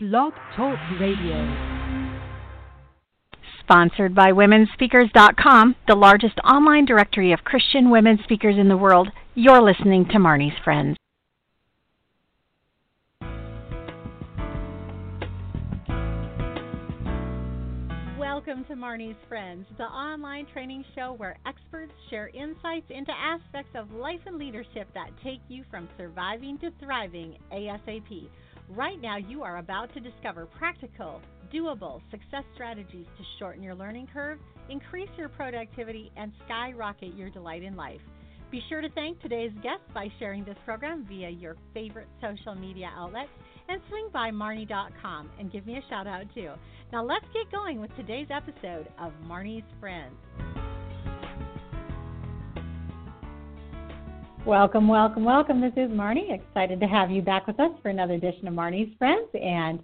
Blog Talk Radio. Sponsored by WomenSpeakers.com, the largest online directory of Christian women speakers in the world. You're listening to Marnie's Friends. Welcome to Marnie's Friends, the online training show where experts share insights into aspects of life and leadership that take you from surviving to thriving ASAP. Right now, you are about to discover practical, doable success strategies to shorten your learning curve, increase your productivity, and skyrocket your delight in life. Be sure to thank today's guest by sharing this program via your favorite social media outlet and swing by Marnie.com and give me a shout out too. Now, let's get going with today's episode of Marnie's Friends. Welcome, welcome, welcome. This is Marnie. Excited to have you back with us for another edition of Marnie's Friends and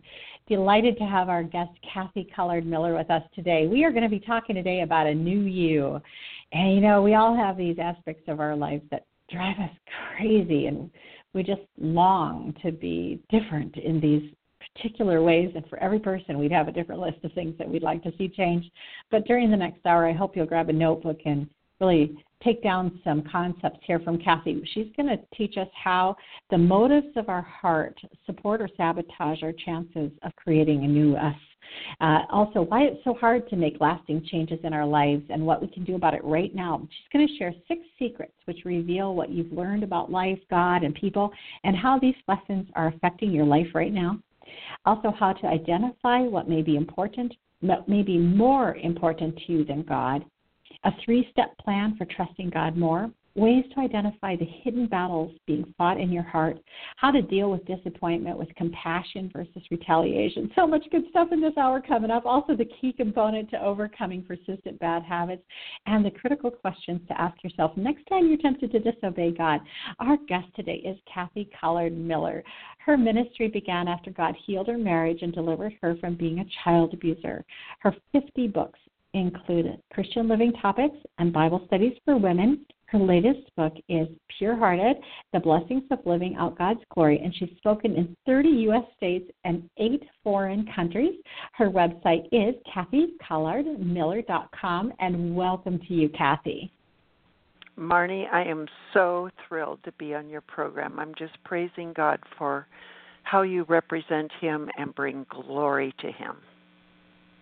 delighted to have our guest Kathy Collard Miller with us today. We are going to be talking today about a new you. And you know, we all have these aspects of our lives that drive us crazy and we just long to be different in these particular ways and for every person we'd have a different list of things that we'd like to see change but during the next hour i hope you'll grab a notebook and really take down some concepts here from Kathy. She's going to teach us how the motives of our heart support or sabotage our chances of creating a new us. Uh, also, why it's so hard to make lasting changes in our lives and what we can do about it right now. She's going to share six secrets which reveal what you've learned about life, God, and people, and how these lessons are affecting your life right now. Also, how to identify what may be important, what may be more important to you than God, a three step plan for trusting God more, ways to identify the hidden battles being fought in your heart, how to deal with disappointment with compassion versus retaliation. So much good stuff in this hour coming up. Also, the key component to overcoming persistent bad habits and the critical questions to ask yourself next time you're tempted to disobey God. Our guest today is Kathy Collard Miller. Her ministry began after God healed her marriage and delivered her from being a child abuser. Her 50 books include Christian living topics and Bible studies for women. Her latest book is Pure Hearted The Blessings of Living Out God's Glory, and she's spoken in 30 U.S. states and eight foreign countries. Her website is kathycollardmiller.com, and welcome to you, Kathy. Marnie, I am so thrilled to be on your program. I'm just praising God for how you represent Him and bring glory to Him.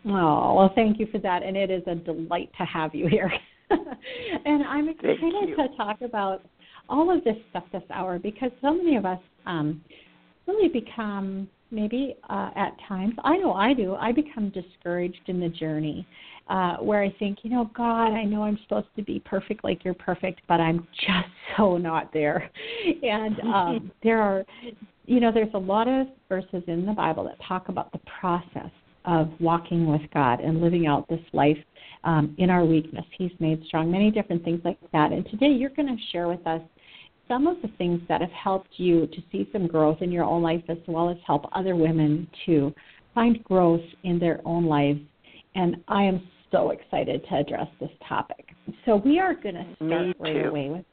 Oh, well, thank you for that. And it is a delight to have you here. and I'm excited to talk about all of this stuff this hour because so many of us um, really become maybe uh, at times, I know I do, I become discouraged in the journey uh, where I think, you know, God, I know I'm supposed to be perfect like you're perfect, but I'm just so not there. And um, there are, you know, there's a lot of verses in the Bible that talk about the process of walking with God and living out this life um, in our weakness. He's made strong, many different things like that. And today you're going to share with us some of the things that have helped you to see some growth in your own life as well as help other women to find growth in their own lives. And I am so excited to address this topic. So we are going to start right away with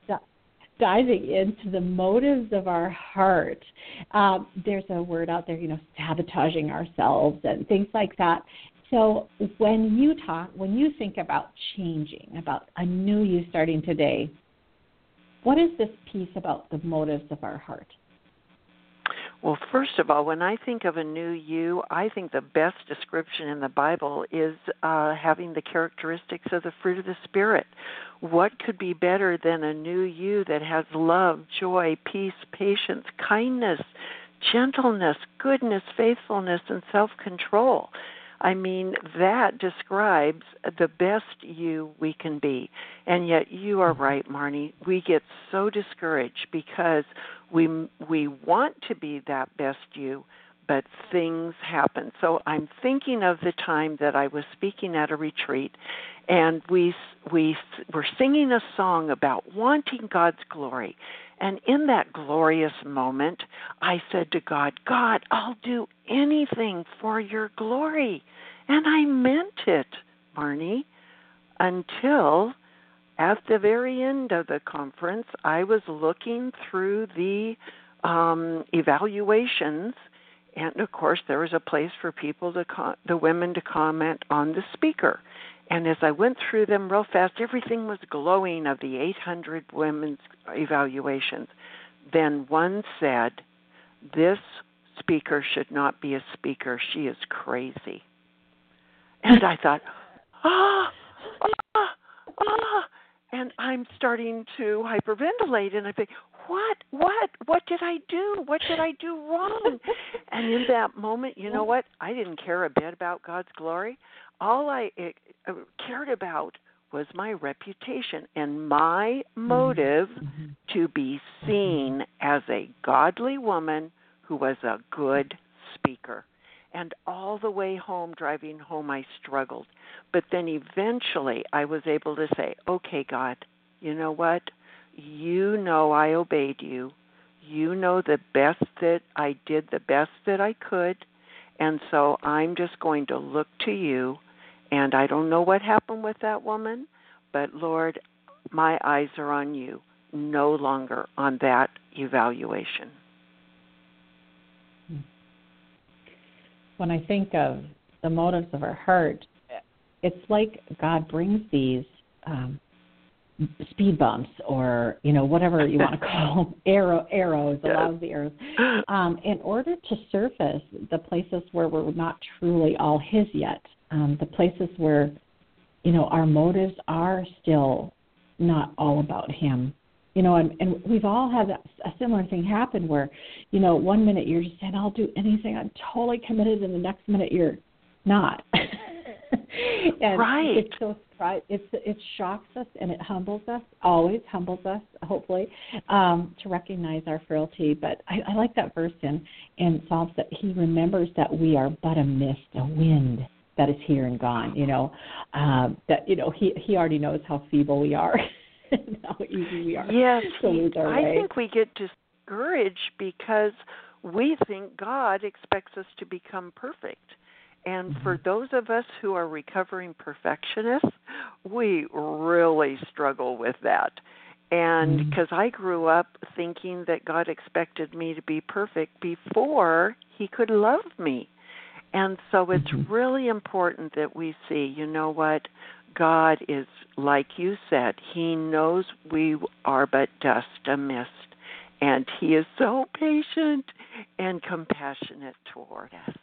diving into the motives of our heart. Um, there's a word out there, you know, sabotaging ourselves and things like that. So when you talk, when you think about changing, about a new you starting today, what is this piece about the motives of our heart? Well, first of all, when I think of a new you, I think the best description in the Bible is uh, having the characteristics of the fruit of the Spirit. What could be better than a new you that has love, joy, peace, patience, kindness, gentleness, goodness, faithfulness, and self control? I mean, that describes the best you we can be. And yet, you are mm-hmm. right, Marnie. We get so discouraged because we we want to be that best you, but things happen. So I'm thinking of the time that I was speaking at a retreat, and we we were singing a song about wanting God's glory. And in that glorious moment, I said to God, God, I'll do anything for your glory. And I meant it, Marnie, until at the very end of the conference, I was looking through the um, evaluations and of course there was a place for people to com- the women to comment on the speaker and as i went through them real fast everything was glowing of the 800 women's evaluations. Then one said this speaker should not be a speaker. She is crazy. And i thought ah ah ah. And i'm starting to hyperventilate and i think what what what did i do? What did i do wrong? And in that moment you know what? I didn't care a bit about god's glory all i uh, cared about was my reputation and my motive mm-hmm. to be seen as a godly woman who was a good speaker and all the way home driving home i struggled but then eventually i was able to say okay god you know what you know I obeyed you. You know the best that I did the best that I could. And so I'm just going to look to you. And I don't know what happened with that woman, but Lord, my eyes are on you, no longer on that evaluation. When I think of the motives of our heart, it's like God brings these um, speed bumps or you know whatever you want to call them, arrow arrows yes. allows the arrows um, in order to surface the places where we're not truly all his yet um, the places where you know our motives are still not all about him you know and, and we've all had a similar thing happen where you know one minute you're just saying i'll do anything i'm totally committed and the next minute you're not and right. it's so? It's it shocks us and it humbles us, always humbles us, hopefully, um, to recognize our frailty. But I, I like that verse in in Psalms that He remembers that we are but a mist, a wind that is here and gone. You know, um, that you know He He already knows how feeble we are, how easy we are. Yes, to lose our I way. think we get discouraged because we think God expects us to become perfect and for mm-hmm. those of us who are recovering perfectionists, we really struggle with that. And because mm-hmm. I grew up thinking that God expected me to be perfect before He could love me. And so it's mm-hmm. really important that we see, you know what? God is, like you said, He knows we are but dust, a mist, and He is so patient and compassionate toward us.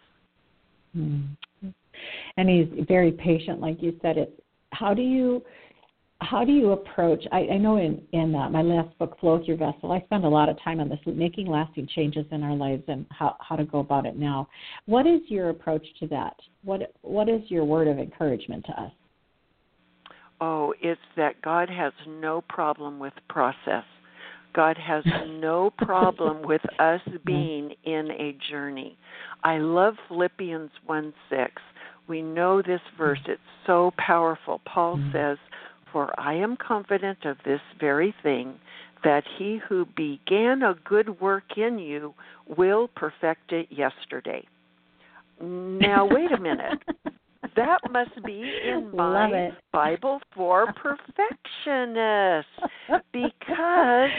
Mm-hmm. And he's very patient, like you said. It. How do you how do you approach? I, I know in in uh, my last book, Flow Through Vessel, I spend a lot of time on this, making lasting changes in our lives and how how to go about it now. What is your approach to that? What what is your word of encouragement to us? Oh, it's that God has no problem with process. God has no problem with us being in a journey. I love Philippians 1 6. We know this verse, it's so powerful. Paul mm-hmm. says, For I am confident of this very thing, that he who began a good work in you will perfect it yesterday. Now, wait a minute. that must be in my Bible for perfectionists because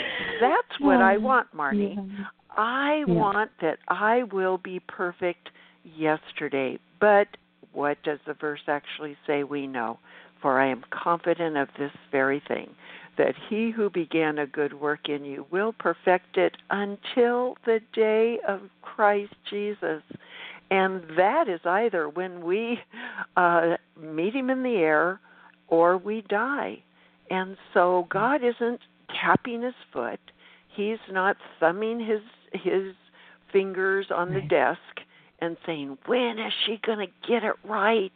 that's what I want, Marnie. Yeah. I yeah. want that I will be perfect yesterday. But what does the verse actually say? We know. For I am confident of this very thing, that he who began a good work in you will perfect it until the day of Christ Jesus. And that is either when we uh, meet him in the air or we die. And so God isn't tapping his foot. He's not thumbing his his fingers on the desk and saying, "When is she going to get it right?"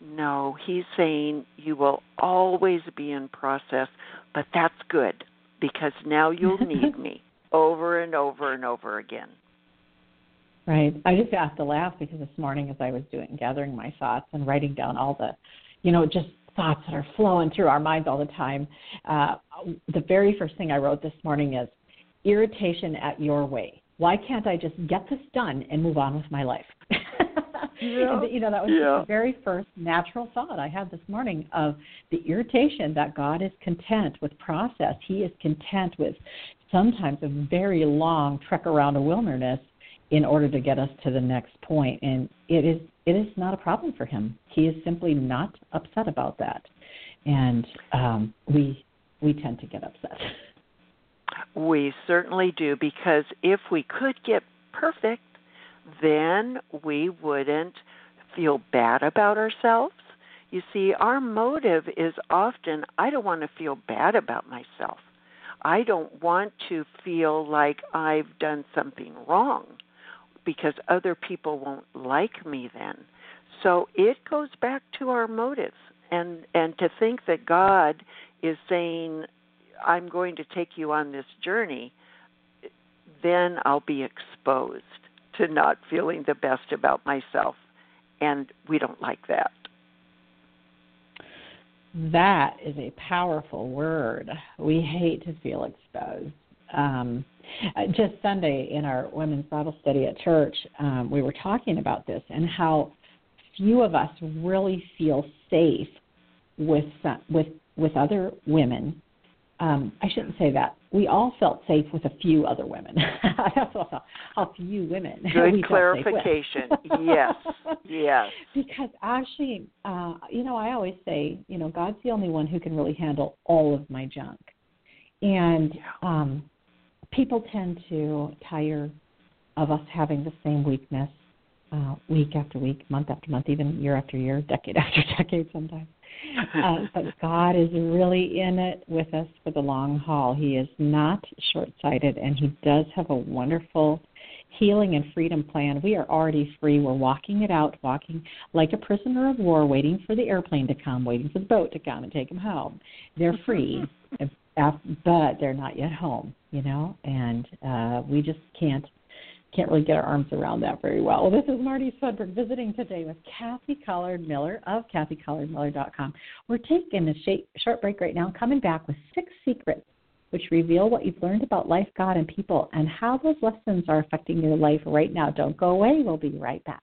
No, he's saying you will always be in process, but that's good because now you'll need me over and over and over again. Right. I just have to laugh because this morning, as I was doing gathering my thoughts and writing down all the, you know, just thoughts that are flowing through our minds all the time, uh, the very first thing I wrote this morning is irritation at your way. Why can't I just get this done and move on with my life? Yeah. you know, that was yeah. the very first natural thought I had this morning of the irritation that God is content with process. He is content with sometimes a very long trek around a wilderness in order to get us to the next point and it is it is not a problem for him he is simply not upset about that and um we we tend to get upset we certainly do because if we could get perfect then we wouldn't feel bad about ourselves. You see our motive is often i don't want to feel bad about myself. I don't want to feel like I've done something wrong because other people won't like me then. So it goes back to our motives and and to think that God is saying I'm going to take you on this journey then I'll be exposed to not feeling the best about myself and we don't like that. That is a powerful word. We hate to feel exposed. Um, uh, just Sunday in our women's Bible study at church, um, we were talking about this and how few of us really feel safe with with with other women. Um, I shouldn't say that. We all felt safe with a few other women. a few women. Good clarification. yes, yes. Because actually, uh, you know, I always say, you know, God's the only one who can really handle all of my junk, and um, people tend to tire of us having the same weakness uh, week after week, month after month, even year after year, decade after decade sometimes. Uh, but God is really in it with us for the long haul. He is not short sighted, and He does have a wonderful healing and freedom plan. We are already free. We're walking it out, walking like a prisoner of war, waiting for the airplane to come, waiting for the boat to come and take them home. They're free, but they're not yet home, you know, and uh, we just can't can't really get our arms around that very well. Well, this is Marnie Swedberg visiting today with Kathy Collard Miller of KathyCollardMiller.com. We're taking a short break right now, coming back with six secrets which reveal what you've learned about life, God, and people, and how those lessons are affecting your life right now. Don't go away. We'll be right back.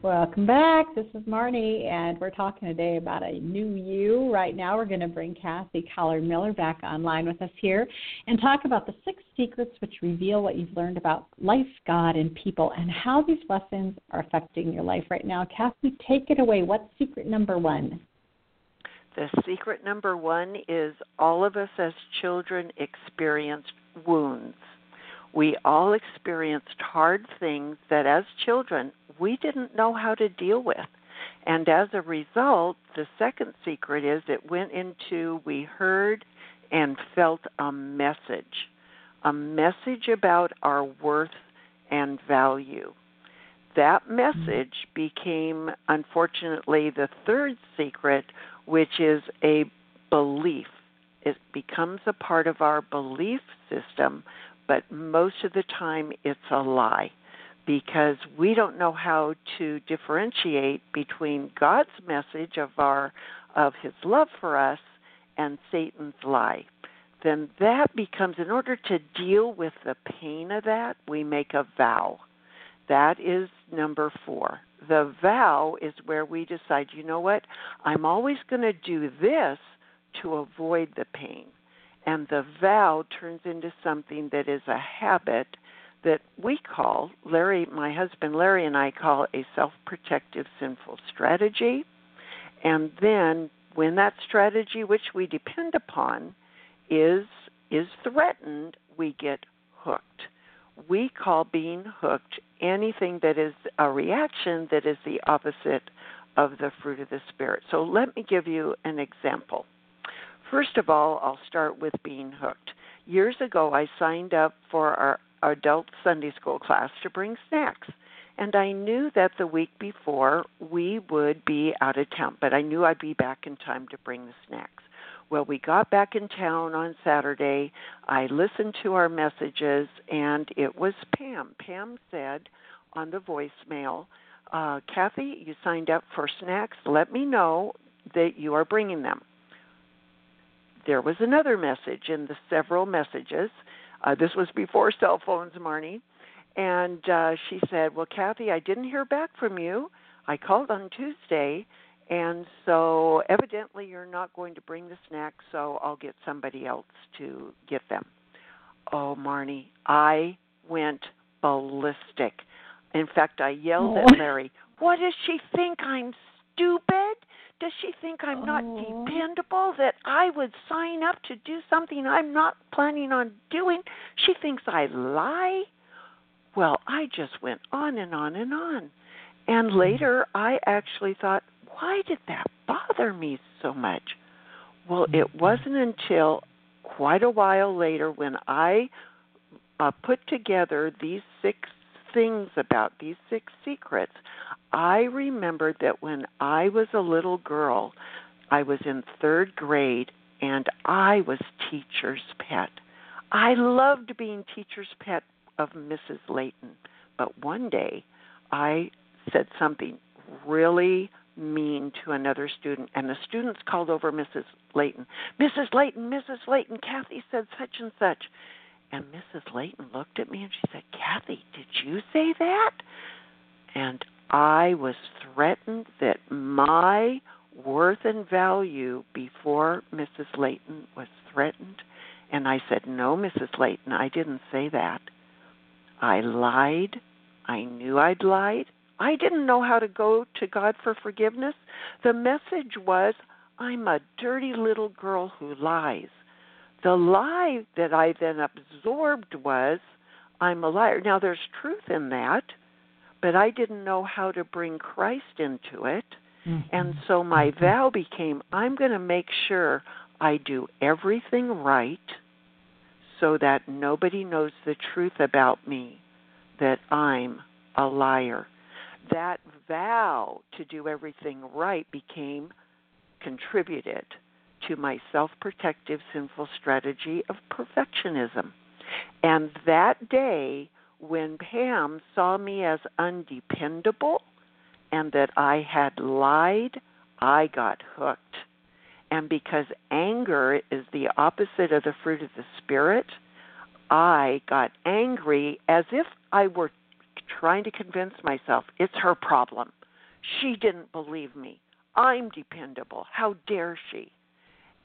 Welcome back. This is Marnie, and we're talking today about a new you. Right now, we're going to bring Kathy Collard Miller back online with us here and talk about the six secrets which reveal what you've learned about life, God, and people, and how these lessons are affecting your life right now. Kathy, take it away. What's secret number one? The secret number one is all of us as children experience wounds. We all experienced hard things that as children we didn't know how to deal with. And as a result, the second secret is it went into we heard and felt a message, a message about our worth and value. That mm-hmm. message became, unfortunately, the third secret, which is a belief. It becomes a part of our belief system, but most of the time it's a lie because we don't know how to differentiate between God's message of our of his love for us and Satan's lie. Then that becomes in order to deal with the pain of that, we make a vow. That is number 4. The vow is where we decide, you know what? I'm always going to do this to avoid the pain. And the vow turns into something that is a habit that we call, Larry, my husband Larry, and I call a self protective sinful strategy. And then when that strategy, which we depend upon, is is threatened, we get hooked. We call being hooked anything that is a reaction that is the opposite of the fruit of the Spirit. So let me give you an example. First of all, I'll start with being hooked. Years ago, I signed up for our adult Sunday school class to bring snacks. And I knew that the week before we would be out of town, but I knew I'd be back in time to bring the snacks. Well, we got back in town on Saturday. I listened to our messages, and it was Pam. Pam said on the voicemail, uh, Kathy, you signed up for snacks. Let me know that you are bringing them. There was another message in the several messages. Uh, this was before cell phones, Marnie. And uh, she said, Well, Kathy, I didn't hear back from you. I called on Tuesday, and so evidently you're not going to bring the snacks, so I'll get somebody else to get them. Oh, Marnie, I went ballistic. In fact, I yelled oh. at Larry, What does she think? I'm stupid? Does she think I'm not oh. dependable? That I would sign up to do something I'm not planning on doing? She thinks I lie? Well, I just went on and on and on. And hmm. later, I actually thought, why did that bother me so much? Well, it hmm. wasn't until quite a while later when I uh, put together these six things about these six secrets. I remembered that when I was a little girl, I was in third grade and I was teacher's pet. I loved being teacher's pet of Mrs. Layton. But one day I said something really mean to another student, and the students called over Mrs. Layton. Mrs. Layton, Mrs. Layton, Kathy said such and such. And Mrs. Layton looked at me and she said, Kathy, did you say that? And I was threatened that my worth and value before Mrs. Layton was threatened. And I said, No, Mrs. Layton, I didn't say that. I lied. I knew I'd lied. I didn't know how to go to God for forgiveness. The message was, I'm a dirty little girl who lies. The lie that I then absorbed was, I'm a liar. Now, there's truth in that, but I didn't know how to bring Christ into it. Mm-hmm. And so my mm-hmm. vow became I'm going to make sure I do everything right so that nobody knows the truth about me, that I'm a liar. That vow to do everything right became contributed to my self protective sinful strategy of perfectionism. And that day, when Pam saw me as undependable and that I had lied, I got hooked. And because anger is the opposite of the fruit of the Spirit, I got angry as if I were trying to convince myself it's her problem. She didn't believe me. I'm dependable. How dare she?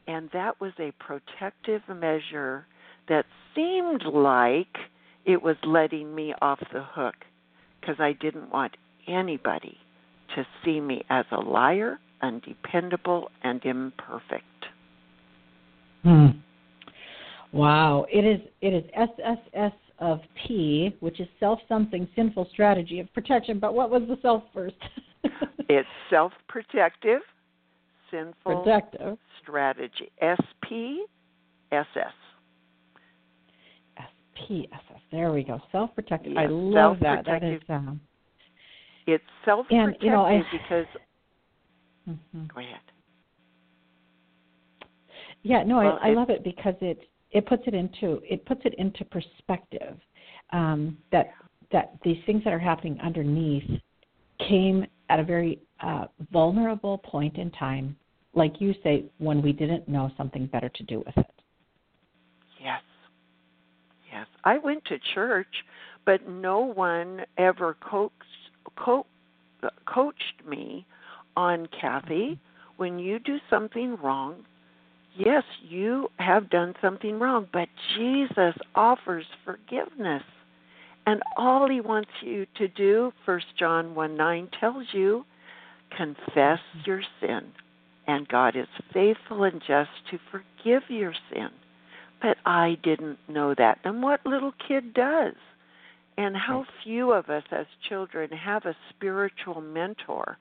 And that was a protective measure that seemed like it was letting me off the hook because I didn't want anybody to see me as a liar, undependable, and imperfect. Hmm. Wow. It is it is SSS of P, which is self something sinful strategy of protection. But what was the self first? it's self protective, sinful protective strategy. S P S S. S P S S. There we go. Self protective. Yes, I love that. That is um, it's self protective you know, I, because mm-hmm. go ahead. Yeah, no, well, I, I love it because it it puts it into it puts it into perspective um, that that these things that are happening underneath came at a very uh, vulnerable point in time, like you say, when we didn't know something better to do with it. Yes, yes. I went to church, but no one ever coaxed, co- coached me on Kathy. Mm-hmm. When you do something wrong, yes, you have done something wrong, but Jesus offers forgiveness. And all he wants you to do, First John 1 9 tells you, confess mm-hmm. your sin, and God is faithful and just to forgive your sin. But I didn't know that. And what little kid does? And how few of us as children have a spiritual mentor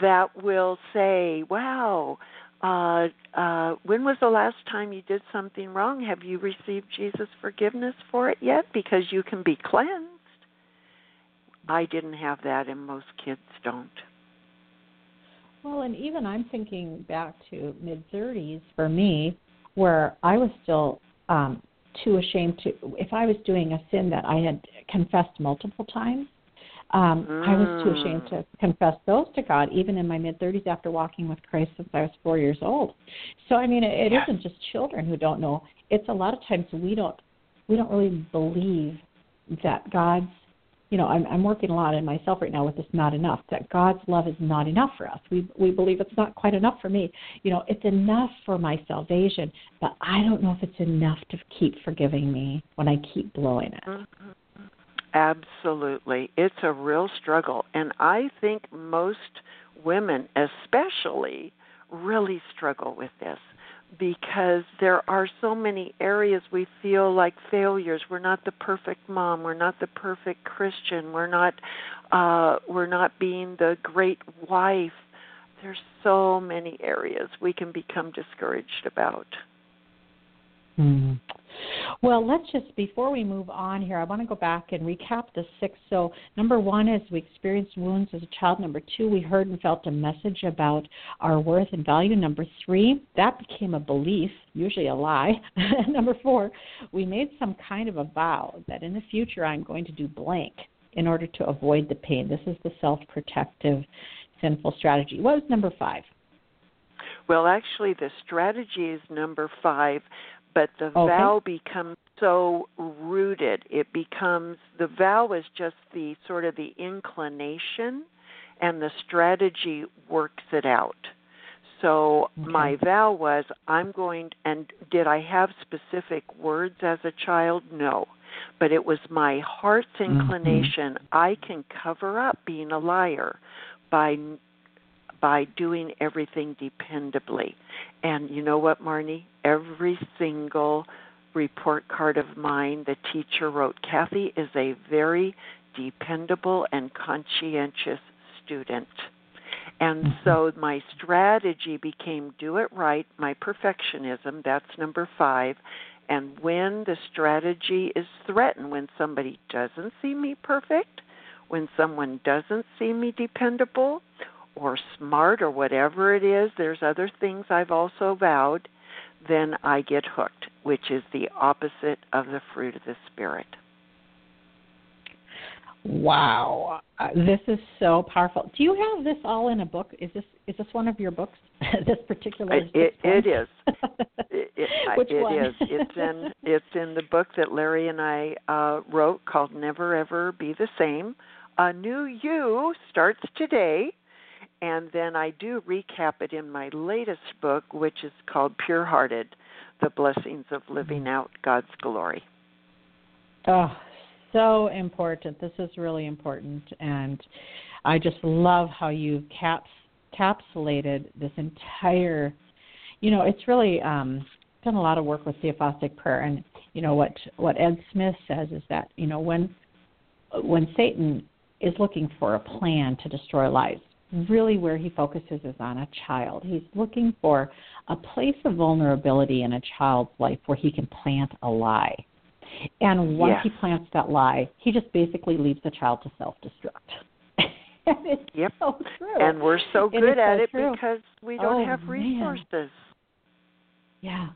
that will say, Wow, uh, uh, when was the last time you did something wrong? Have you received Jesus' forgiveness for it yet? Because you can be cleansed. I didn't have that, and most kids don't. Well, and even I'm thinking back to mid 30s for me, where I was still um, too ashamed to, if I was doing a sin that I had confessed multiple times, um, mm. I was too ashamed Mm. to confess those to God, even in my mid 30s after walking with Christ since I was four years old. So I mean, it, it Yeah. isn't just children who don't know. It's a lot of times we don't we don't really believe that God's you know, I'm, I'm working a lot in myself right now with this not enough, that God's love is not enough for us. We, we believe it's not quite enough for me. You know, it's enough for my salvation, but I don't know if it's enough to keep forgiving me when I keep blowing it. Mm-hmm. Absolutely. It's a real struggle. And I think most women, especially, really struggle with this because there are so many areas we feel like failures. We're not the perfect mom. We're not the perfect Christian. We're not uh, we're not being the great wife. There's so many areas we can become discouraged about. Hmm. Well, let's just before we move on here, I want to go back and recap the six. So, number one is we experienced wounds as a child. Number two, we heard and felt a message about our worth and value. Number three, that became a belief, usually a lie. number four, we made some kind of a vow that in the future I'm going to do blank in order to avoid the pain. This is the self-protective sinful strategy. What was number five? Well, actually, the strategy is number five, but the Okay. vow becomes so rooted. It becomes the vow is just the sort of the inclination, and the strategy works it out. So Okay. my vow was I'm going and did I have specific words as a child? No. But it was my heart's Mhm. inclination. I can cover up being a liar by by doing everything dependably. And you know what, Marnie? Every single report card of mine, the teacher wrote, Kathy is a very dependable and conscientious student. And Mhm. so my strategy became do it right, my perfectionism, that's number five. And when the strategy is threatened, when somebody doesn't see me perfect, when someone doesn't see me dependable, or smart or whatever it is, there's other things I've also vowed, then I get hooked, which is the opposite of the fruit of the Spirit. Wow, uh, this is so powerful. Do you have this all in a book? Is this is this one of your books? this particular It, it, is. It, it, Which it one? is. It's in it's in the book that Larry and I uh, wrote called Never Ever Be the Same. A new you starts today, and then I do recap it in my latest book, which is called Pure Hearted: The Blessings of Living Out God's Glory. Oh, so important. This is really important, and I just love how you've caps capsulated this entire. You know, it's really um, done a lot of work with theophostic prayer, and you know what what Ed Smith says is that you know when when Satan is looking for a plan to destroy lives, really where he focuses is on a child. He's looking for a place of vulnerability in a child's life where he can plant a lie. And once Yes. he plants that lie, he just basically leaves the child to self destruct. and it's Yep. so true. And we're so good at so it true. because we don't Oh, have man. resources. Yeah.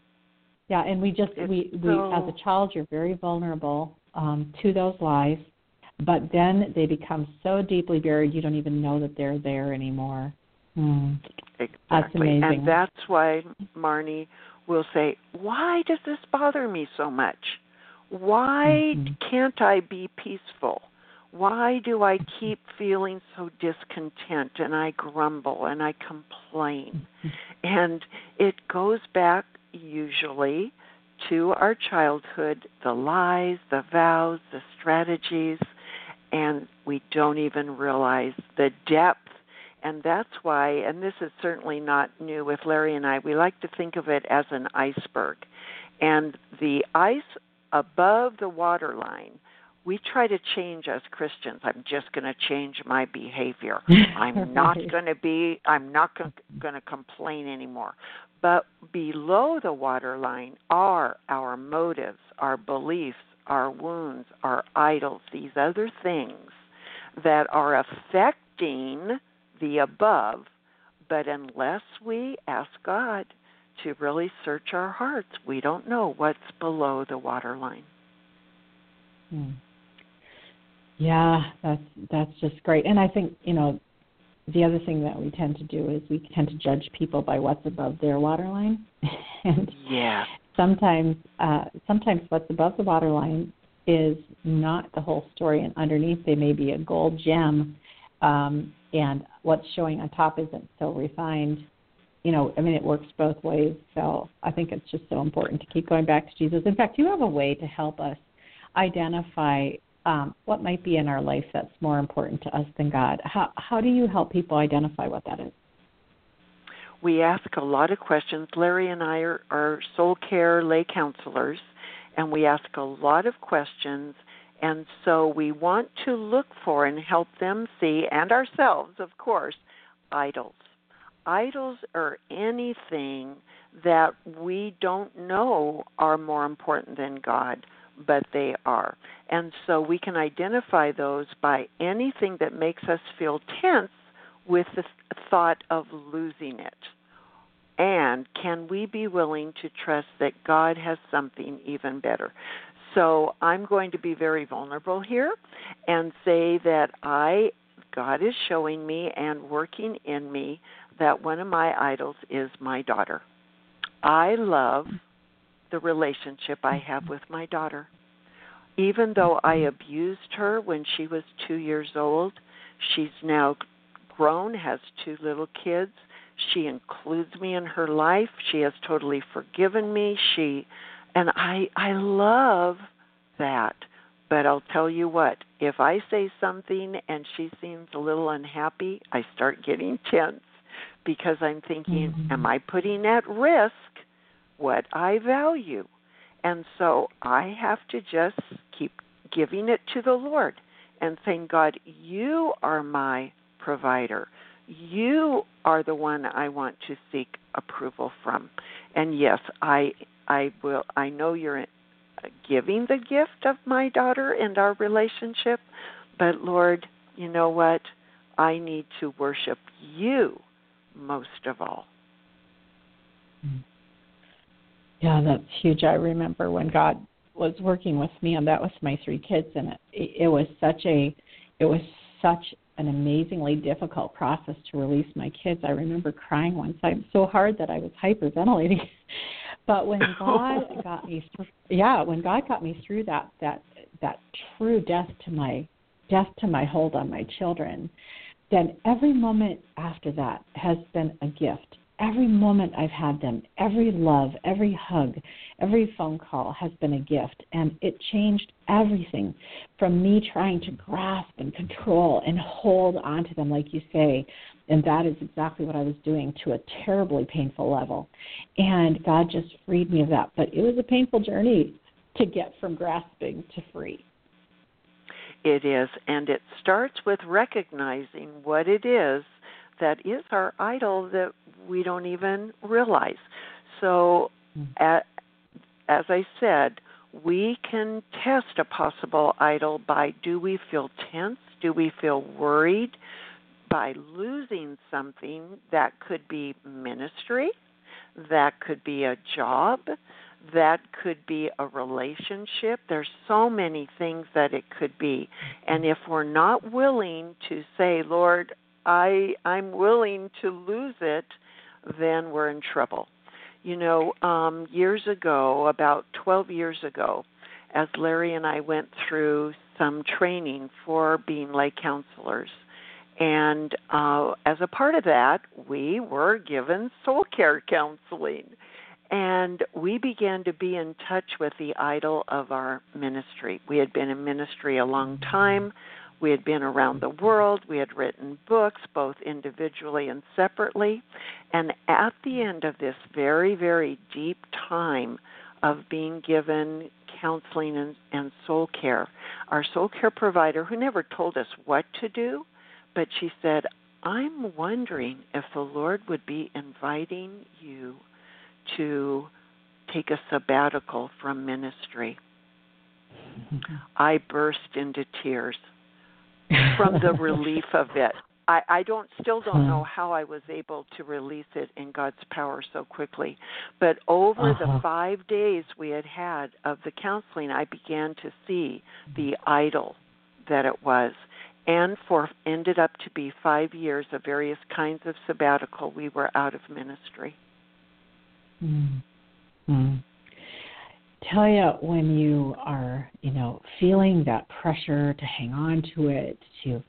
Yeah, and we just It's we we so- as a child you're very vulnerable um to those lies, but then they become so deeply buried you don't even know that they're there anymore. Hmm. Exactly. amazing. And that's why Marnie will say, Why does this bother me so much? Why Mhm. can't I be peaceful? Why do I keep feeling so discontent and I grumble and I complain? And it goes back usually to our childhood the lies, the vows, the strategies, and we don't even realize the depth. And that's why, and this is certainly not new with Larry and I, we like to think of it as an iceberg. And the ice above the waterline, we try to change as Christians. I'm just going to change my behavior. I'm not going to be, I'm not going to complain anymore. But below the waterline are our motives, our beliefs, our wounds, our idols, these other things that are affecting the above. But unless we ask God to really search our hearts, we don't know what's below the waterline. Hmm. Yeah, that's that's just great. And I think you know the other thing that we tend to do is we tend to judge people by what's above their waterline. and yeah. Sometimes uh, sometimes what's above the waterline is not the whole story, and underneath they may be a gold gem, um, and what's showing on top isn't so refined. You know, I mean, it works both ways. So I think it's just so important to keep going back to Jesus. In fact, you have a way to help us identify um, what might be in our life that's more important to us than God. How how do you help people identify what that is? We ask a lot of questions. Larry and I are, are soul care lay counselors, and we ask a lot of questions. And so we want to look for and help them see, and ourselves, of course, idols. Idols are anything that we don't know are more important than God but they are. And so we can identify those by anything that makes us feel tense with the thought of losing it. And can we be willing to trust that God has something even better? So I'm going to be very vulnerable here and say that I God is showing me and working in me that one of my idols is my daughter. I love the relationship I have with my daughter. Even though I abused her when she was two years old, she's now grown, has two little kids. She includes me in her life. She has totally forgiven me. She and I I love that. But I'll tell you what, if I say something and she seems a little unhappy, I start getting tense because I'm thinking, mm-hmm. am I putting at risk what I value? And so I have to just keep giving it to the Lord and saying, God, you are my provider. You are the one I want to seek approval from. And yes, I I will I know you're giving the gift of my daughter and our relationship, but Lord, you know what? I need to worship you most of all. Yeah, that's huge. I remember when God was working with me, and that was my three kids, and it, it was such a, it was such an amazingly difficult process to release my kids. I remember crying one time so hard that I was hyperventilating. but when God got me through, yeah, when God got me through that that that true death to my death to my hold on my children, then every moment after that has been a gift every moment I've had them, every love, every hug, every phone call has been a gift. And it changed everything from me trying to grasp and control and hold on to them, like you say. And that is exactly what I was doing to a terribly painful level. And God just freed me of that. But it was a painful journey to get from grasping to free. It is. And it starts with recognizing what it is that is our idol that we don't even realize. So, hmm. at, as I said, we can test a possible idol by do we feel tense? Do we feel worried by losing something that could be ministry? That could be a job? That could be a relationship. There's so many things that it could be. And if we're not willing to say, Lord, I I'm willing to lose it, then we're in trouble. You know, um, years ago, about 12 years ago, as Larry and I went through some training for being lay counselors, and uh, as a part of that, we were given soul care counseling. And we began to be in touch with the idol of our ministry. We had been in ministry a long time. We had been around the world. We had written books, both individually and separately. And at the end of this very, very deep time of being given counseling and, and soul care, our soul care provider, who never told us what to do, but she said, I'm wondering if the Lord would be inviting you to take a sabbatical from ministry. I burst into tears from the relief of it. I, I don't still don't know how I was able to release it in God's power so quickly. But over Uh-huh. the five days we had had of the counseling, I began to see the idol that it was. And for ended up to be five years of various kinds of sabbatical, we were out of ministry. Mm. Mm. Tell you when you are, you know, feeling that pressure to hang on to it, to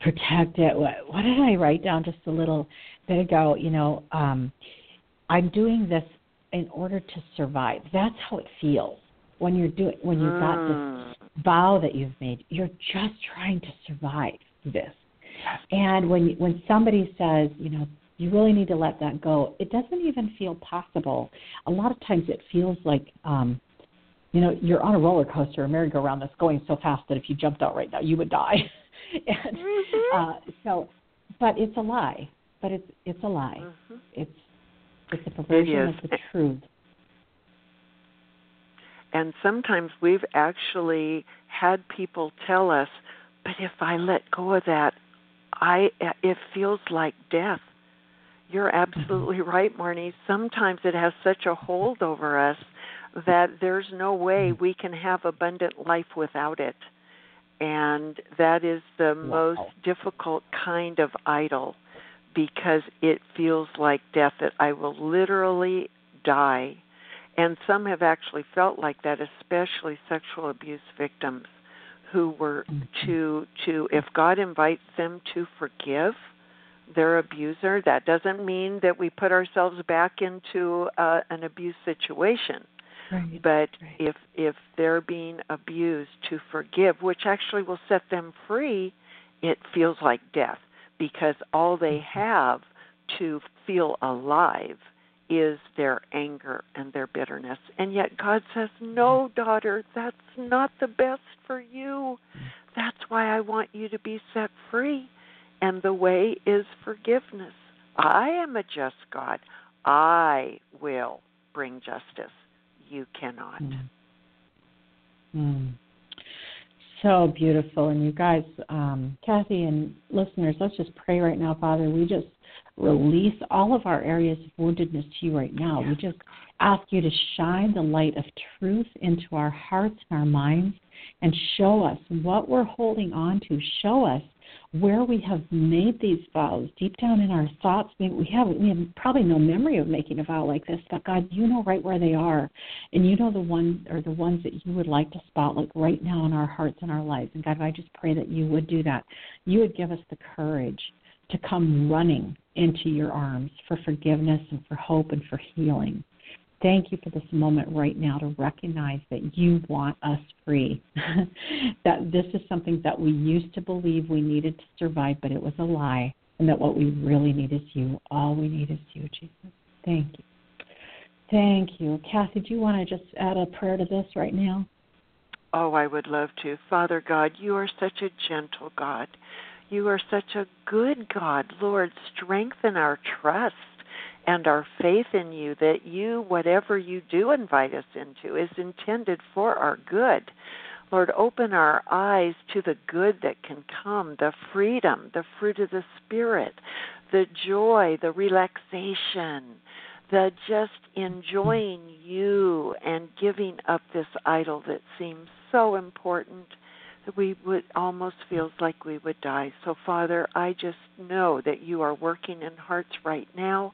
protect it. What, what did I write down just a little bit ago? You know, um, I'm doing this in order to survive. That's how it feels when you're doing when you've got this Mm. vow that you've made. You're just trying to survive this. And when when somebody says, you know, you really need to let that go, it doesn't even feel possible. A lot of times it feels like um you know, you're on a roller coaster, a merry-go-round that's going so fast that if you jumped out right now, you would die. and Mhm. uh, so, but it's a lie. But it's it's a lie. Mhm. It's it's a perversion is. of the truth. And sometimes we've actually had people tell us, "But if I let go of that, I it feels like death." You're absolutely right, Marnie. Sometimes it has such a hold over us that there's no way we can have abundant life without it. And that is the Wow. most difficult kind of idol because it feels like death that I will literally die. And some have actually felt like that, especially sexual abuse victims who were Mhm. to to if God invites them to forgive their abuser, that doesn't mean that we put ourselves back into uh, an abuse situation Right. but Right. if if they're being abused to forgive which actually will set them free it feels like death because all they Mm-hmm. have to feel alive is their anger and their bitterness. And yet god says no daughter that's not the best for you. That's why i want you to be set free. And the way is forgiveness. I am a just god. I will bring justice you cannot. Mm. Mm. So beautiful. And you guys, um, Kathy and listeners, let's just pray right now, Father. We just release all of our areas of woundedness to you right now. We just ask you to shine the light of truth into our hearts and our minds and show us what we're holding on to. Show us where we have made these vows deep down in our thoughts. We have we have probably no memory of making a vow like this, but God, you know right where they are, and you know the one or the ones that you would like to spotlight right now in our hearts and our lives. And God, I just pray that you would do that. You would give us the courage to come running into your arms for forgiveness and for hope and for healing. Thank you for this moment right now to recognize that you want us free. that this is something that we used to believe we needed to survive, but it was a lie. And that what we really need is you. All we need is you, Jesus. Thank you. Thank you. Kathy, do you want to just add a prayer to this right now? Oh, I would love to. Father God, you are such a gentle God. You are such a good God. Lord, strengthen our trust and our faith in you that you, whatever you do invite us into, is intended for our good. Lord, open our eyes to the good that can come, the freedom, the fruit of the Spirit, the joy, the relaxation, the just enjoying you and giving up this idol that seems so important that we would almost feels like we would die. So Father, I just know that you are working in hearts right now.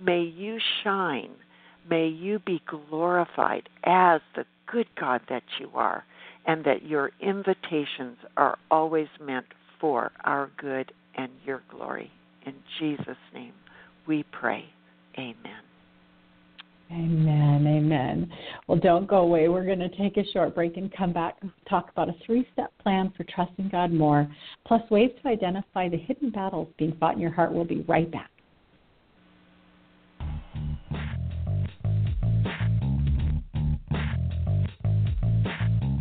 May you shine. May you be glorified as the good God that you are, and that your invitations are always meant for our good and your glory. In Jesus' name we pray. Amen. Amen. Amen. Well, don't go away. We're going to take a short break and come back and talk about a three step plan for trusting God more, plus ways to identify the hidden battles being fought in your heart. We'll be right back.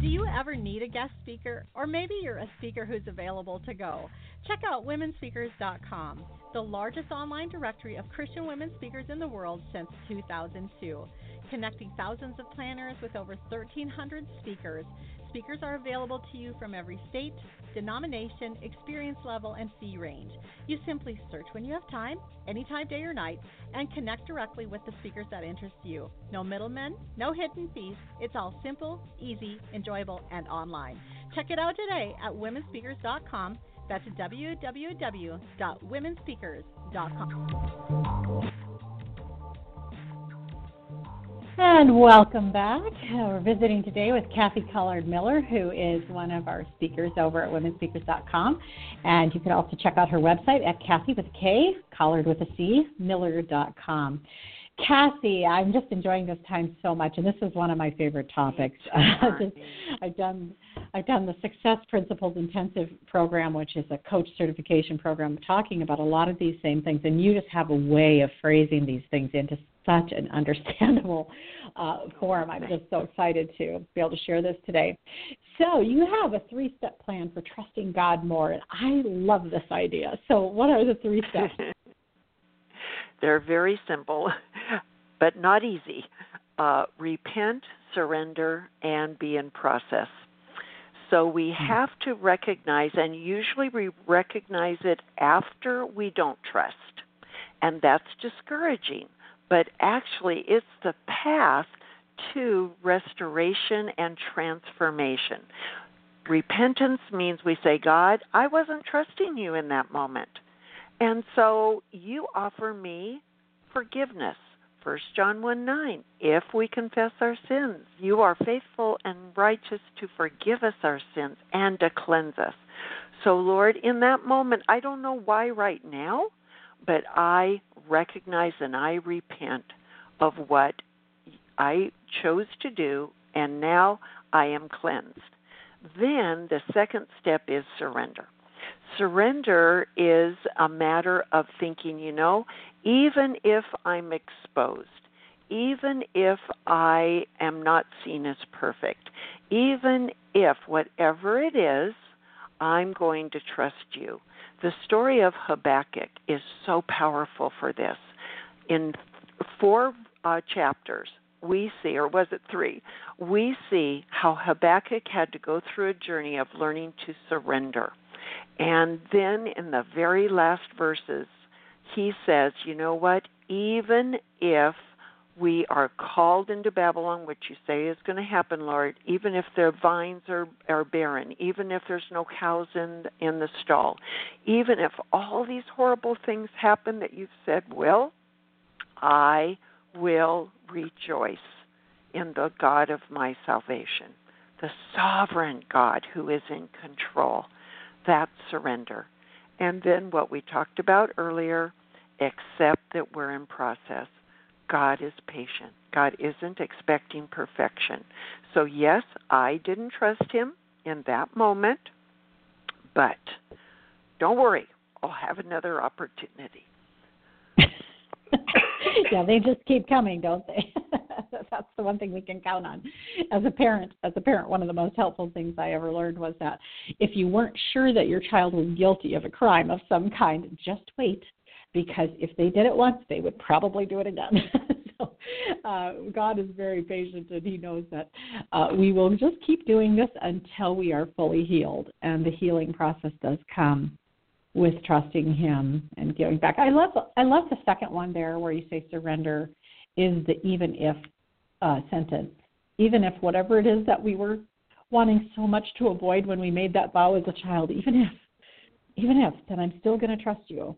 Do you ever need a guest speaker? Or maybe you're a speaker who's available to go? Check out womenspeakers.com, the largest online directory of Christian women speakers in the world since 2002. connecting thousands of planners with over 1,300 speakers. Speakers are available to you from every state, denomination, experience level, and fee range. You simply search when you have time, anytime, day or night, and connect directly with the speakers that interest you. No middlemen, no hidden fees. It's all simple, easy, enjoyable, and online. Check it out today at womenspeakers.com. That's www.womenspeakers.com. And welcome back. We're visiting today with Kathy Collard Miller, who is one of our speakers over at womenspeakers.com. And you can also check out her website at Kathy with K, Collard with a C, Miller.com. Kathy, I'm just enjoying this time so much, and this is one of my favorite topics. just, I've done I've done the Success Principles Intensive program, which is a coach certification program, talking about a lot of these same things, and you just have a way of phrasing these things into such an understandable uh, form. I'm just so excited to be able to share this today. So, you have a three step plan for trusting God more, and I love this idea. So, what are the three steps? They're very simple, but not easy. Uh, repent, surrender, and be in process. So we hmm. have to recognize, and usually we recognize it after we don't trust. And that's discouraging. But actually, it's the path to restoration and transformation. Repentance means we say, God, I wasn't trusting you in that moment. And so you offer me forgiveness. 1 John 1 9. If we confess our sins, you are faithful and righteous to forgive us our sins and to cleanse us. So, Lord, in that moment, I don't know why right now, but I recognize and I repent of what I chose to do, and now I am cleansed. Then the second step is surrender. Surrender is a matter of thinking, you know, even if I'm exposed, even if I am not seen as perfect, even if whatever it is, I'm going to trust you. The story of Habakkuk is so powerful for this. In four uh, chapters, we see, or was it three, we see how Habakkuk had to go through a journey of learning to surrender. And then in the very last verses, he says, you know what? Even if we are called into Babylon, which you say is going to happen, Lord, even if their vines are, are barren, even if there's no cows in, in the stall, even if all these horrible things happen that you've said will, I will rejoice in the God of my salvation, the sovereign God who is in control. That surrender. And then what we talked about earlier, accept that we're in process. God is patient. God isn't expecting perfection. So, yes, I didn't trust him in that moment, but don't worry, I'll have another opportunity. yeah, they just keep coming, don't they? That's the one thing we can count on. As a parent, as a parent, one of the most helpful things I ever learned was that if you weren't sure that your child was guilty of a crime of some kind, just wait because if they did it once, they would probably do it again. so uh, God is very patient, and He knows that uh, we will just keep doing this until we are fully healed, and the healing process does come with trusting Him and giving back. I love I love the second one there where you say surrender is the even if uh, sentence. Even if whatever it is that we were wanting so much to avoid when we made that vow as a child, even if, even if, then I'm still going to trust you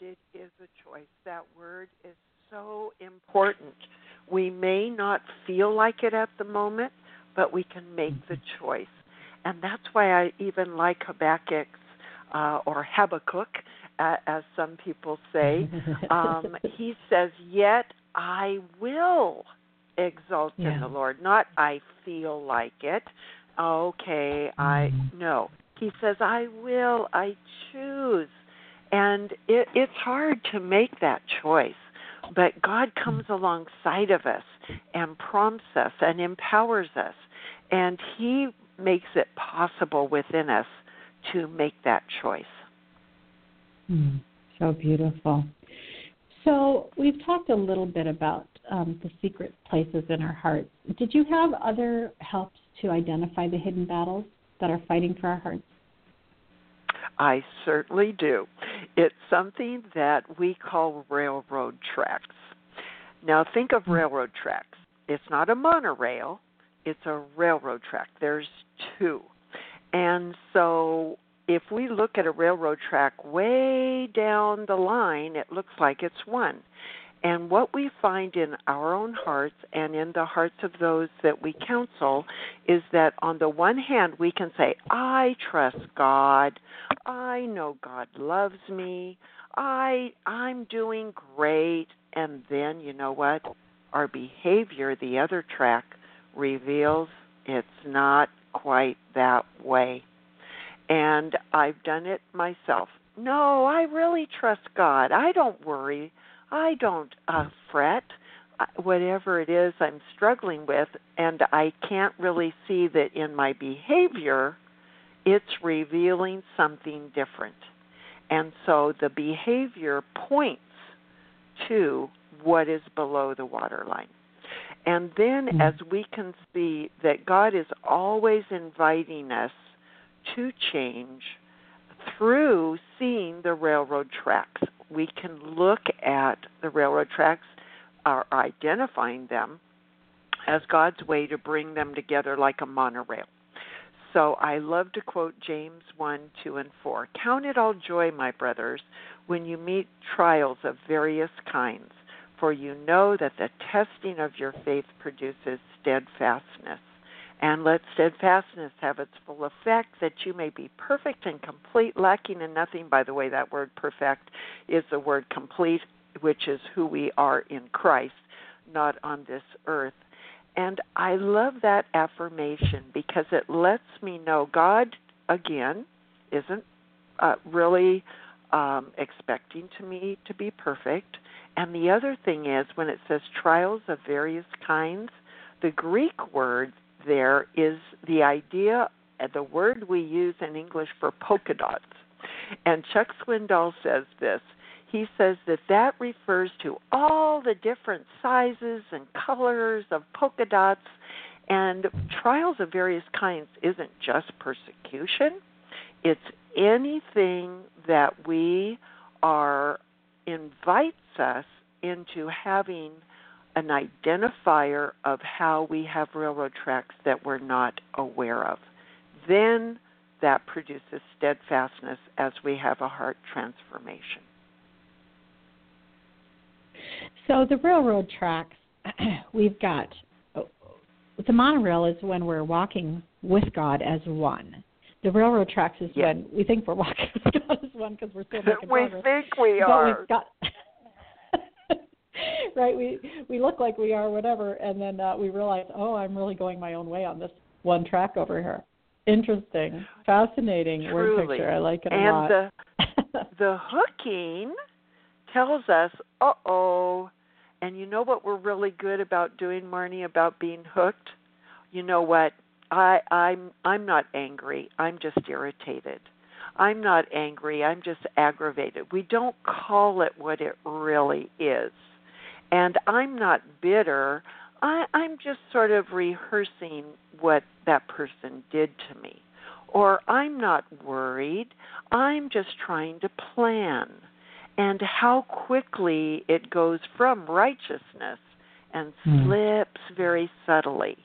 it is a choice. That word is so important. We may not feel like it at the moment, but we can make the choice. And that's why I even like Habakkuk's uh, or Habakkuk, uh, as some people say. Um, he says, Yet I will exalt yeah. in the Lord. Not I feel like it. Okay, I mm-hmm. no. He says, I will, I choose and it, it's hard to make that choice. But God comes alongside of us and prompts us and empowers us. And He makes it possible within us to make that choice. Mm, so beautiful. So we've talked a little bit about um, the secret places in our hearts. Did you have other helps to identify the hidden battles that are fighting for our hearts? I certainly do. It's something that we call railroad tracks. Now, think of hmm. railroad tracks. It's not a monorail, it's a railroad track. There's two. And so, if we look at a railroad track way down the line, it looks like it's one. And what we find in our own hearts and in the hearts of those that we counsel is that on the one hand, we can say, I trust God. I know God loves me. I I'm doing great. And then you know what? Our behavior, the other track, reveals it's not quite that way. And I've done it myself. No, I really trust God. I don't worry I don't uh, fret whatever it is I'm struggling with, and I can't really see that in my behavior it's revealing something different. And so the behavior points to what is below the waterline. And then mm-hmm. as we can see that God is always inviting us to change through seeing the railroad tracks we can look at the railroad tracks, are identifying them as God's way to bring them together like a monorail. So I love to quote James 1, 2, and 4. Count it all joy, my brothers, when you meet trials of various kinds, for you know that the testing of your faith produces steadfastness and let steadfastness have its full effect, that you may be perfect and complete, lacking in nothing. By the way, that word perfect is the word complete, which is who we are in Christ, not on this earth. And I love that affirmation because it lets me know God, again, isn't uh, really um, expecting to me to be perfect. And the other thing is, when it says trials of various kinds, the Greek word there is the idea, uh, the word we use in English for polka dots. And Chuck Swindoll says this. He says that that refers to all the different sizes and colors of polka dots. And trials of various kinds isn't just persecution, it's anything that we are invites us into having an identifier of how we have railroad tracks that we're not aware of. Then that produces steadfastness as we have a heart transformation. So the railroad tracks, we've got oh, the monorail is when we're walking with God as one. The railroad tracks is when we think we're walking with God as one because we're still making we progress. We think we but are. We've got right? We we look like we are whatever, and then uh, we realize, oh, I'm really going my own way on this one track over here. Interesting, fascinating Truly. word picture. I like it a and lot. the the hooking tells us, uh oh. And you know what we're really good about doing, Marnie, about being hooked? You know what? I I'm I'm not angry. I'm just irritated. I'm not angry. I'm just aggravated. We don't call it what it really is. And I'm not bitter. I, I'm just sort of rehearsing what that person did to me. Or I'm not worried. I'm just trying to plan. And how quickly it goes from righteousness and mm. slips very subtly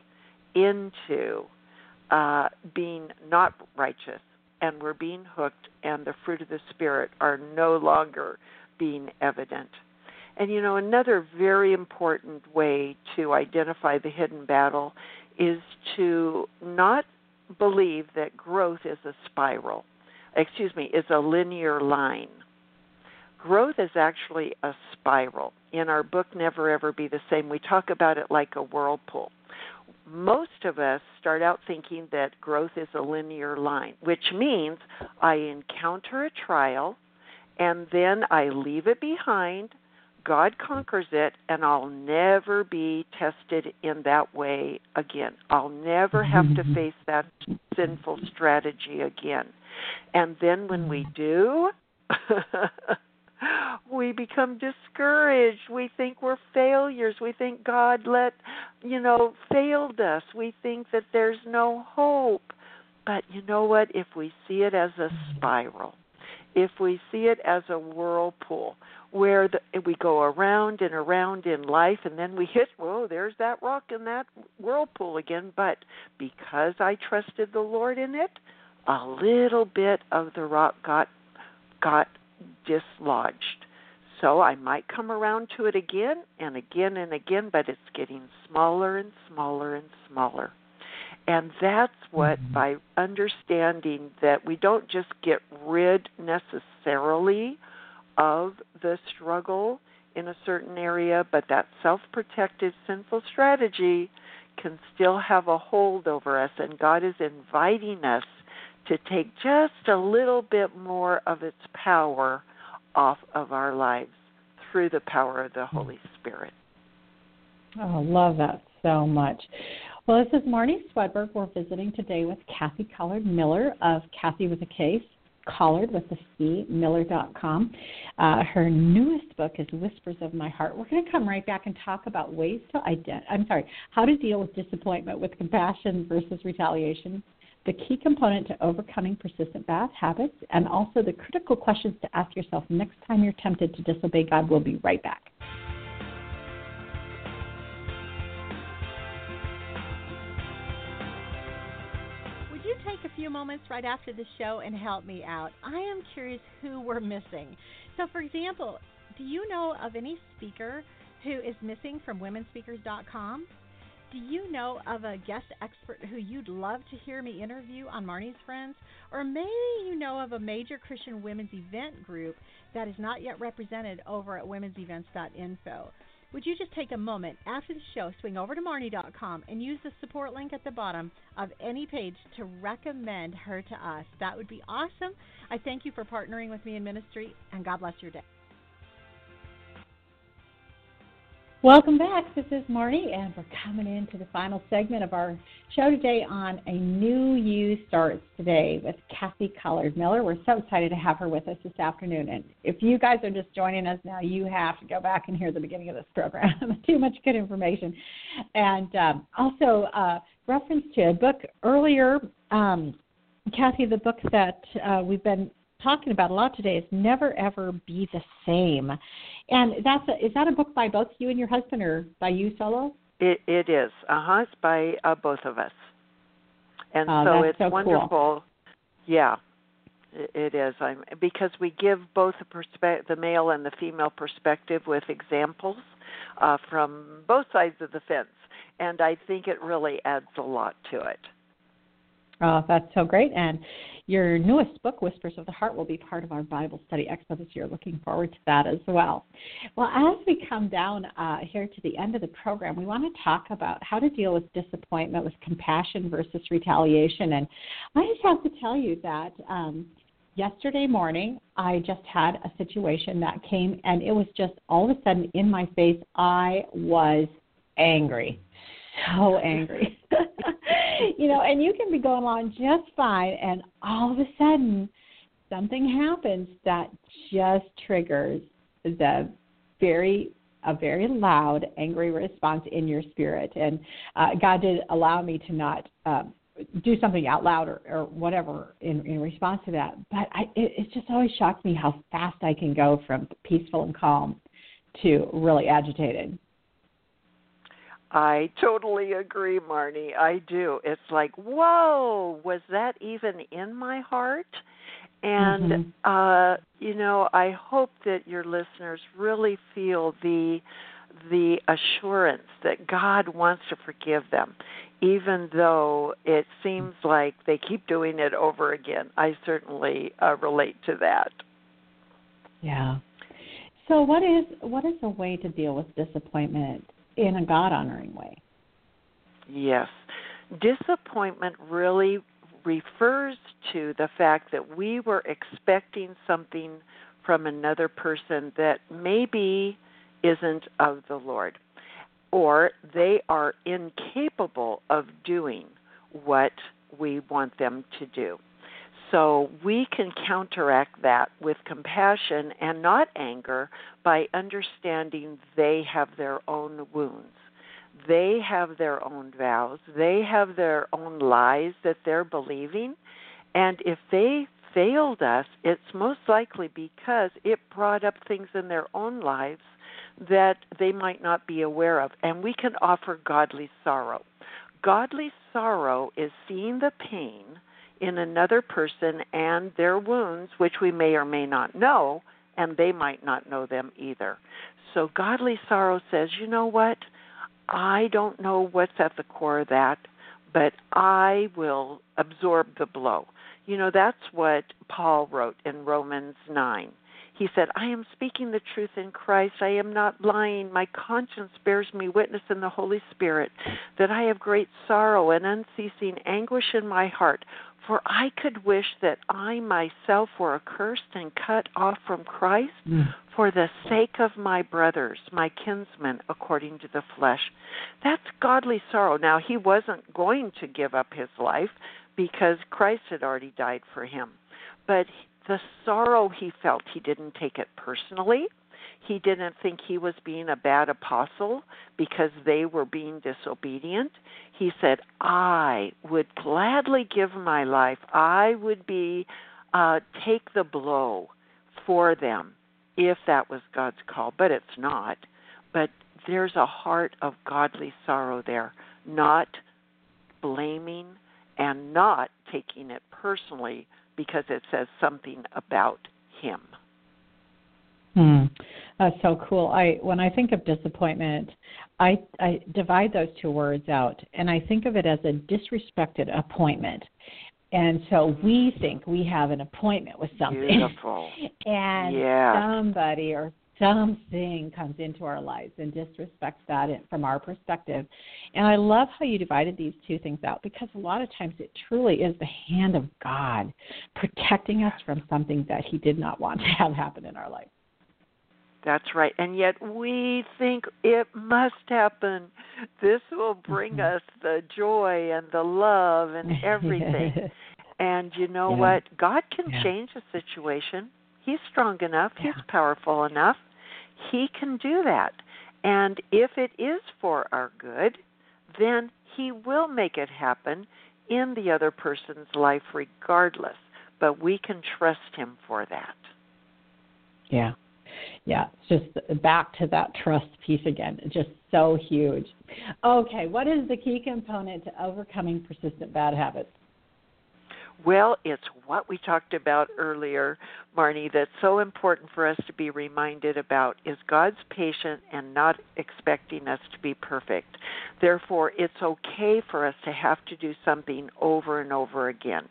into uh, being not righteous. And we're being hooked, and the fruit of the Spirit are no longer being evident. And you know, another very important way to identify the hidden battle is to not believe that growth is a spiral. Excuse me, is a linear line. Growth is actually a spiral. In our book Never Ever Be the Same, we talk about it like a whirlpool. Most of us start out thinking that growth is a linear line, which means I encounter a trial and then I leave it behind God conquers it, and I'll never be tested in that way again. I'll never have to mm-hmm. face that sinful strategy again. And then when we do, we become discouraged. We think we're failures. We think God let, you know, failed us. We think that there's no hope. But you know what? If we see it as a spiral, if we see it as a whirlpool, where the, we go around and around in life and then we hit, whoa, there's that rock in that whirlpool again. But because I trusted the Lord in it, a little bit of the rock got got dislodged. So I might come around to it again and again and again, but it's getting smaller and smaller and smaller. And that's what, mm-hmm. by understanding that we don't just get rid necessarily of the struggle in a certain area, but that self protective sinful strategy can still have a hold over us. And God is inviting us to take just a little bit more of its power off of our lives through the power of the Holy Spirit. Oh, love that so much. Well, this is Marnie Swedberg. We're visiting today with Kathy Collard Miller of Kathy with a Case, Collard with the C, Miller.com. Uh, her newest book is Whispers of My Heart. We're going to come right back and talk about ways to identify, I'm sorry, how to deal with disappointment with compassion versus retaliation, the key component to overcoming persistent bad habits, and also the critical questions to ask yourself next time you're tempted to disobey God. We'll be right back. Few moments right after the show and help me out? I am curious who we're missing. So, for example, do you know of any speaker who is missing from womenspeakers.com? Do you know of a guest expert who you'd love to hear me interview on Marnie's Friends? Or maybe you know of a major Christian women's event group that is not yet represented over at womensevents.info. Would you just take a moment after the show, swing over to Marnie.com, and use the support link at the bottom of any page to recommend her to us? That would be awesome. I thank you for partnering with me in ministry, and God bless your day. Welcome back. This is Marnie, and we're coming into the final segment of our show today on A New You Starts Today with Kathy Collard Miller. We're so excited to have her with us this afternoon. And if you guys are just joining us now, you have to go back and hear the beginning of this program. Too much good information. And um, also, uh, reference to a book earlier, um, Kathy, the book that uh, we've been talking about a lot today is Never Ever Be the Same. And that's a, is that a book by both you and your husband or by you solo? It, it is. Uh huh. It's by uh, both of us. And oh, so it's so wonderful. Cool. Yeah. It is. I'm because we give both the perspe- the male and the female perspective with examples uh, from both sides of the fence, and I think it really adds a lot to it. Oh, that's so great. And your newest book, Whispers of the Heart, will be part of our Bible Study Expo this year. Looking forward to that as well. Well, as we come down uh, here to the end of the program, we want to talk about how to deal with disappointment with compassion versus retaliation. And I just have to tell you that. Um, yesterday morning i just had a situation that came and it was just all of a sudden in my face i was angry so angry. you know, and you can be going along just fine, and all of a sudden, something happens that just triggers the very a very loud, angry response in your spirit. And uh, God did allow me to not uh, do something out loud or, or whatever in, in response to that. But I, it, it just always shocks me how fast I can go from peaceful and calm to really agitated. I totally agree, Marnie. I do. It's like, whoa, was that even in my heart? And mm-hmm. uh, you know, I hope that your listeners really feel the the assurance that God wants to forgive them, even though it seems like they keep doing it over again. I certainly uh, relate to that. Yeah. So, what is what is a way to deal with disappointment in a God honoring way. Yes. Disappointment really refers to the fact that we were expecting something from another person that maybe isn't of the Lord, or they are incapable of doing what we want them to do. So we can counteract that with compassion and not anger by understanding they have their own wounds. They have their own vows. They have their own lies that they're believing. And if they failed us, it's most likely because it brought up things in their own lives that they might not be aware of. And we can offer godly sorrow. Godly sorrow is seeing the pain in another person and their wounds, which we may or may not know, and they might not know them either. So, godly sorrow says, you know what? I don't know what's at the core of that, but I will absorb the blow. You know, that's what Paul wrote in Romans 9. He said, I am speaking the truth in Christ. I am not lying. My conscience bears me witness in the Holy Spirit that I have great sorrow and unceasing anguish in my heart. For I could wish that I myself were accursed and cut off from Christ mm. for the sake of my brothers, my kinsmen, according to the flesh. That's godly sorrow. Now, he wasn't going to give up his life because Christ had already died for him. But the sorrow he felt, he didn't take it personally. He didn't think he was being a bad apostle because they were being disobedient. He said, I would gladly give my life. I would be uh, take the blow for them if that was God's call, but it's not. But there's a heart of godly sorrow there, not blaming and not taking it personally because it says something about him. Hmm. That's so cool. I when I think of disappointment, I I divide those two words out and I think of it as a disrespected appointment. And so we think we have an appointment with something. Beautiful. and yeah. somebody or something comes into our lives and disrespects that from our perspective. And I love how you divided these two things out because a lot of times it truly is the hand of God protecting us from something that He did not want to have happen in our life. That's right. And yet we think it must happen. This will bring mm-hmm. us the joy and the love and everything. and you know yeah. what? God can yeah. change a situation. He's strong enough, yeah. he's powerful enough. He can do that. And if it is for our good, then he will make it happen in the other person's life regardless. But we can trust him for that. Yeah. Yeah, just back to that trust piece again. Just so huge. Okay, what is the key component to overcoming persistent bad habits? Well, it's what we talked about earlier, Marnie, that's so important for us to be reminded about is God's patient and not expecting us to be perfect. Therefore, it's okay for us to have to do something over and over again.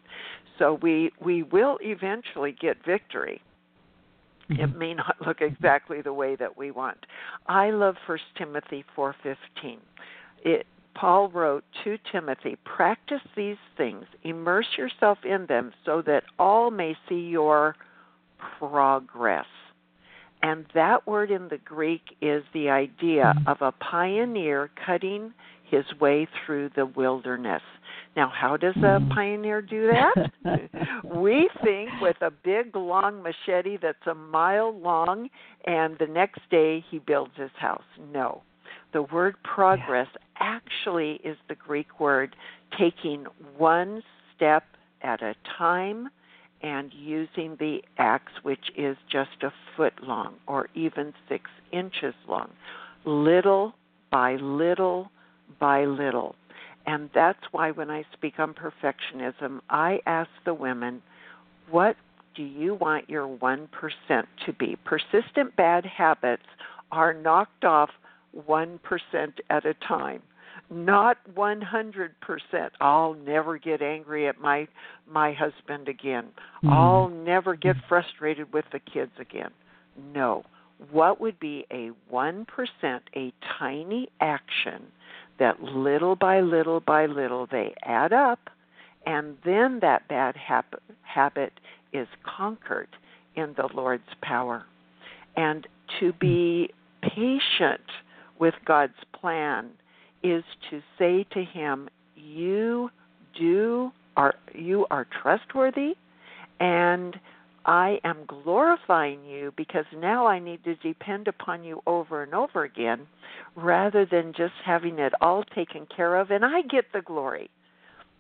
So we we will eventually get victory. Mm-hmm. It may not look exactly the way that we want. I love 1 Timothy 4:15. It Paul wrote to Timothy, practice these things, immerse yourself in them so that all may see your progress. And that word in the Greek is the idea mm-hmm. of a pioneer cutting his way through the wilderness. Now, how does a mm-hmm. pioneer do that? we think with a big long machete that's a mile long, and the next day he builds his house. No. The word progress actually is the Greek word taking one step at a time and using the axe, which is just a foot long or even six inches long, little by little by little. And that's why when I speak on perfectionism, I ask the women, what do you want your 1% to be? Persistent bad habits are knocked off 1% at a time not 100%. I'll never get angry at my my husband again. Mm-hmm. I'll never get frustrated with the kids again. No. What would be a 1%, a tiny action that little by little by little they add up, and then that bad habit, habit is conquered in the Lord's power. And to be patient with God's plan is to say to him, "You do are you are trustworthy, And I am glorifying you because now I need to depend upon you over and over again rather than just having it all taken care of and I get the glory.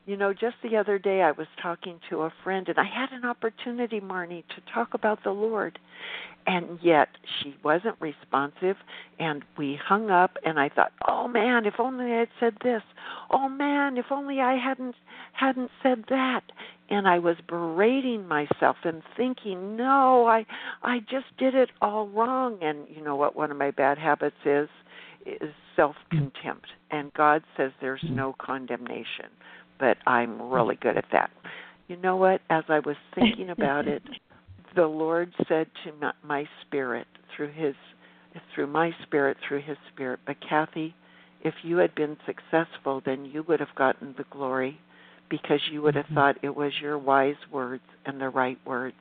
You know, just the other day I was talking to a friend and I had an opportunity, Marnie, to talk about the Lord. And yet she wasn't responsive and we hung up and I thought, "Oh man, if only I had said this. Oh man, if only I hadn't hadn't said that." And I was berating myself and thinking, "No, I I just did it all wrong." And you know what one of my bad habits is? Is self-contempt. And God says there's hmm. no condemnation but I'm really good at that. You know what? As I was thinking about it, the Lord said to my, my spirit through His, through my spirit through His spirit, but Kathy, if you had been successful, then you would have gotten the glory, because you would have mm-hmm. thought it was your wise words and the right words.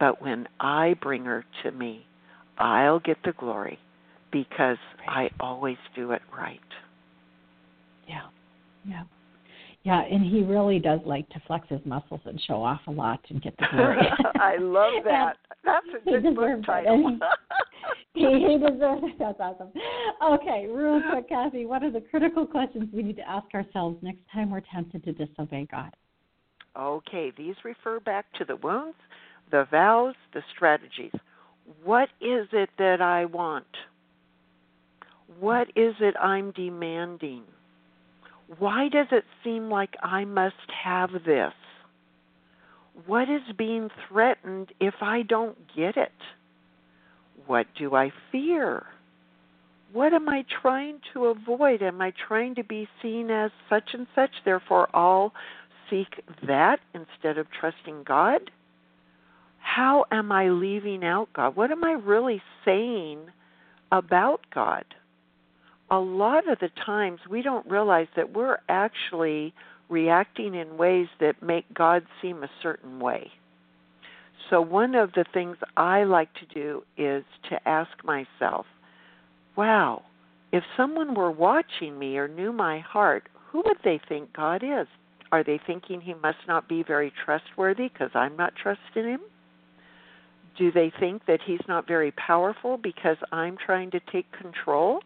But when I bring her to me, I'll get the glory because I always do it right. Yeah. Yeah. Yeah, and he really does like to flex his muscles and show off a lot and get the glory. I love that. That's a good book title. he, he deserves it. That's awesome. Okay, real quick, Kathy, what are the critical questions we need to ask ourselves next time we're tempted to disobey God? Okay, these refer back to the wounds, the vows, the strategies. What is it that I want? What is it I'm demanding? Why does it seem like I must have this? What is being threatened if I don't get it? What do I fear? What am I trying to avoid? Am I trying to be seen as such and such, therefore I'll seek that instead of trusting God? How am I leaving out God? What am I really saying about God? A lot of the times we don't realize that we're actually reacting in ways that make God seem a certain way. So, one of the things I like to do is to ask myself, wow, if someone were watching me or knew my heart, who would they think God is? Are they thinking he must not be very trustworthy because I'm not trusting him? Do they think that he's not very powerful because I'm trying to take control?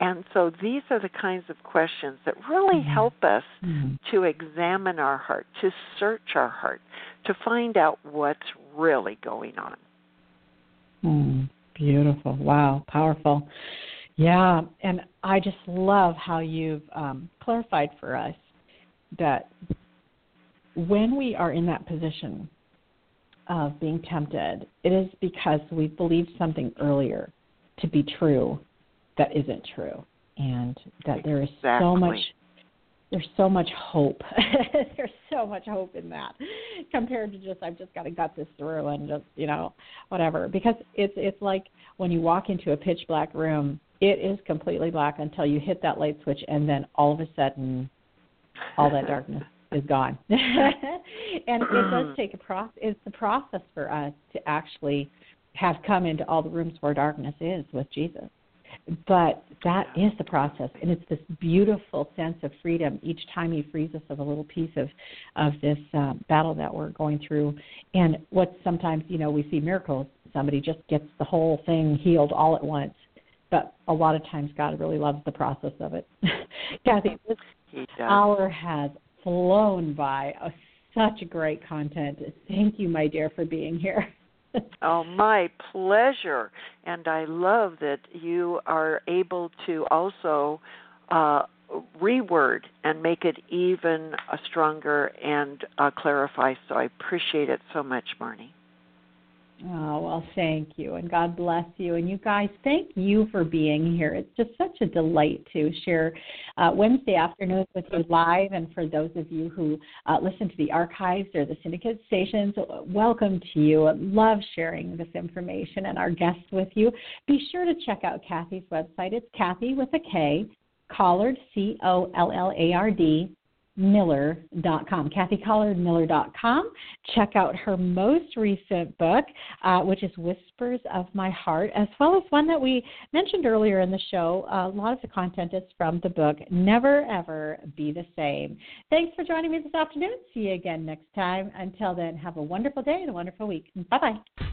And so these are the kinds of questions that really mm-hmm. help us mm-hmm. to examine our heart, to search our heart, to find out what's really going on. Mm, beautiful. Wow, powerful. Yeah, and I just love how you've um, clarified for us that when we are in that position of being tempted, it is because we believed something earlier to be true that isn't true and that there is so much there's so much hope. there's so much hope in that compared to just I've just got to gut this through and just you know whatever because it's it's like when you walk into a pitch black room, it is completely black until you hit that light switch and then all of a sudden all that darkness is gone. and it does mm. take a process. It's the process for us to actually have come into all the rooms where darkness is with Jesus. But that is the process, and it's this beautiful sense of freedom each time He frees us of a little piece of of this uh, battle that we're going through. And what sometimes you know we see miracles, somebody just gets the whole thing healed all at once. But a lot of times God really loves the process of it. Kathy, this hour has flown by. Oh, such great content. Thank you, my dear, for being here. oh, my pleasure. And I love that you are able to also uh, reword and make it even uh, stronger and uh, clarify. So I appreciate it so much, Marnie. Oh, well, thank you. And God bless you. And you guys, thank you for being here. It's just such a delight to share uh, Wednesday afternoons with you live. And for those of you who uh, listen to the archives or the syndicate stations, welcome to you. I love sharing this information and our guests with you. Be sure to check out Kathy's website. It's Kathy with a K, Collard, C O L L A R D, Miller.com, KathyCollardMiller.com. Check out her most recent book, uh, which is Whispers of My Heart, as well as one that we mentioned earlier in the show. a lot of the content is from the book Never Ever Be the Same. Thanks for joining me this afternoon. See you again next time. Until then, have a wonderful day and a wonderful week. Bye bye.